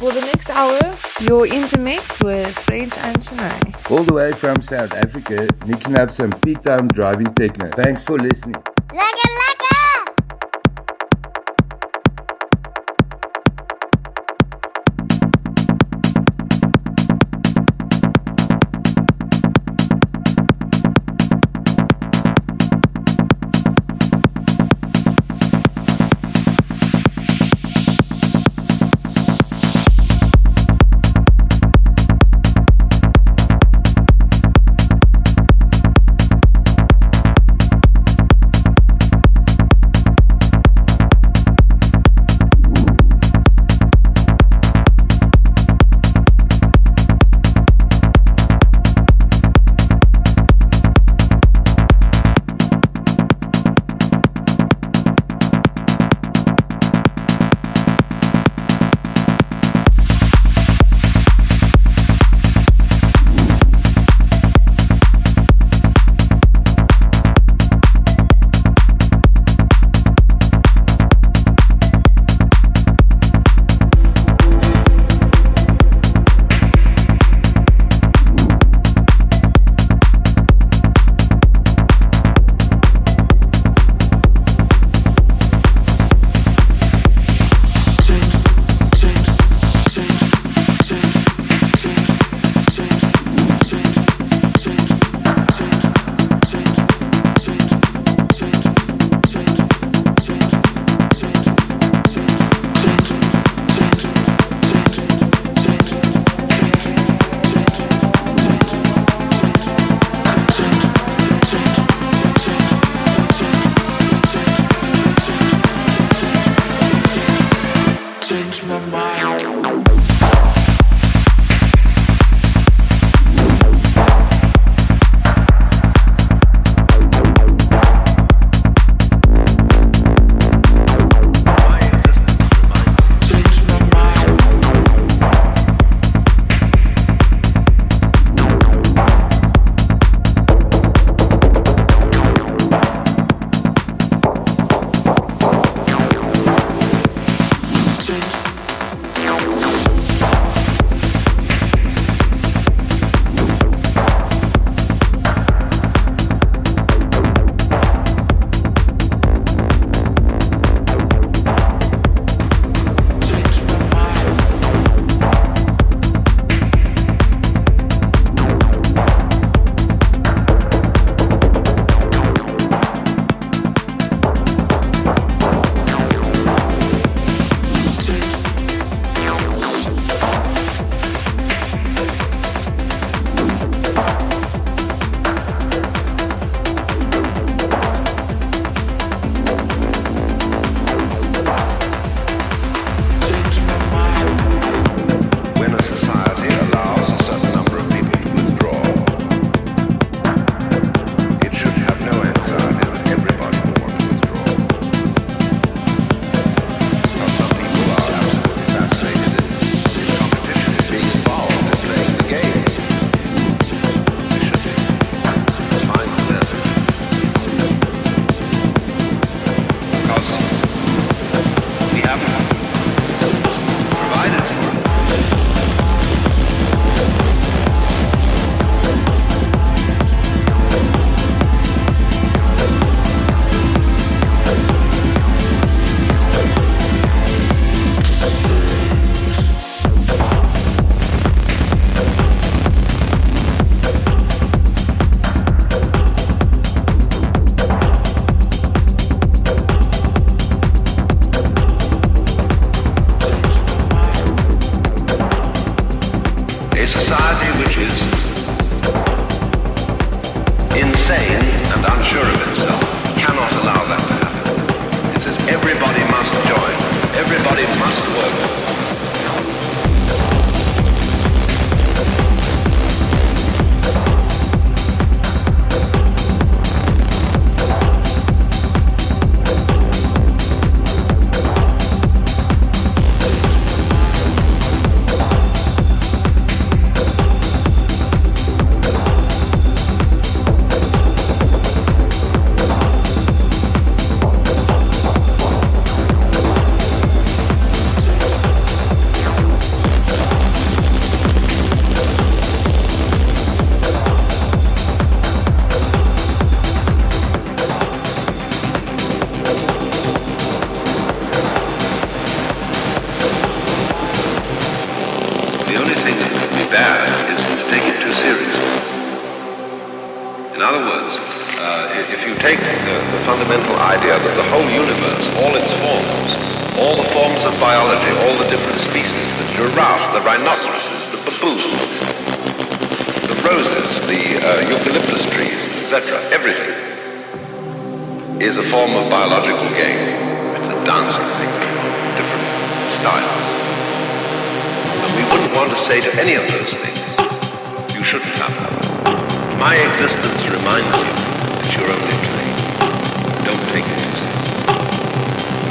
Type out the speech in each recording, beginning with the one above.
For the next hour, you're in the mix with French and Shanae. All the way from South Africa, mixing up some peak time driving techno. Thanks for listening. other my mind.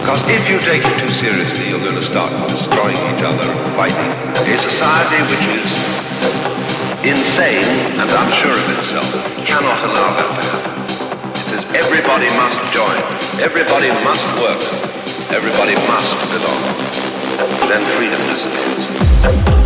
Because if you take it too seriously, you're going to start destroying each other and fighting. A society which is insane and unsure of itself cannot allow that to happen. It says everybody must join, everybody must work, everybody must belong. Then freedom disappears.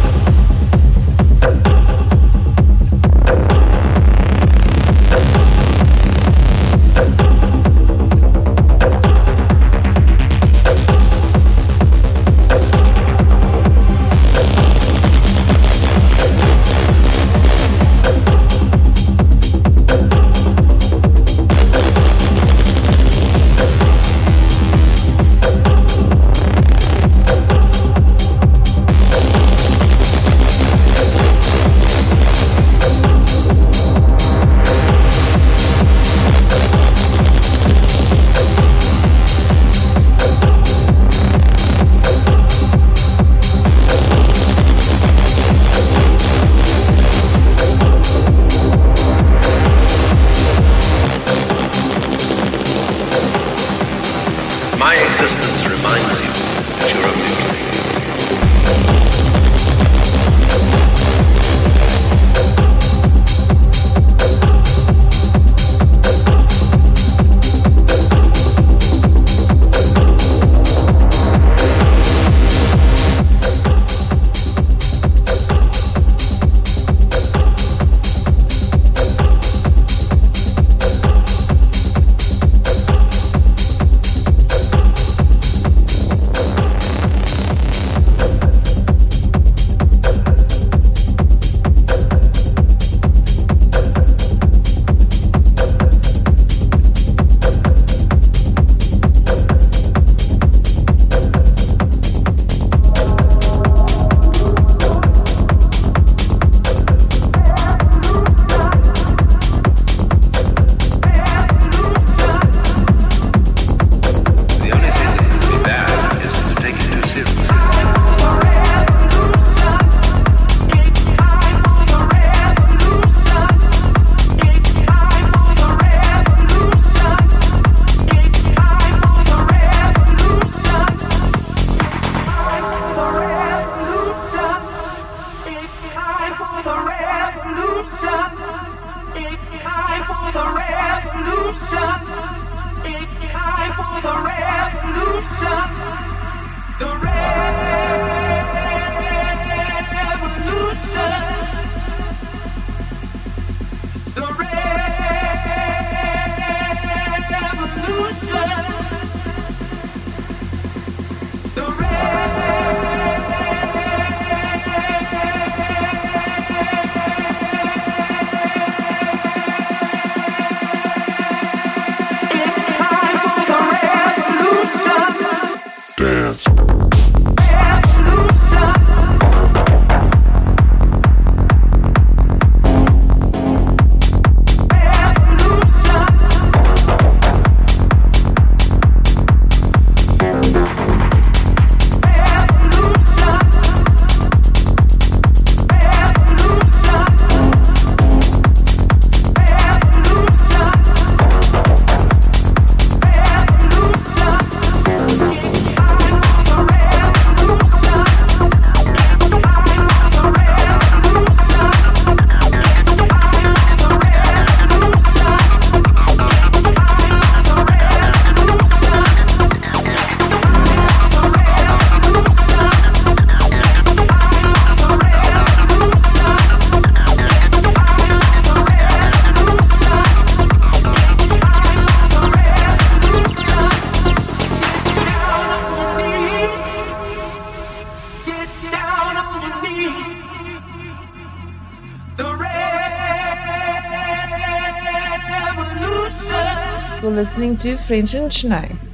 Listening to French and Schnee.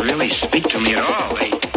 really speak to me at all. They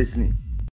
Thanks for listening.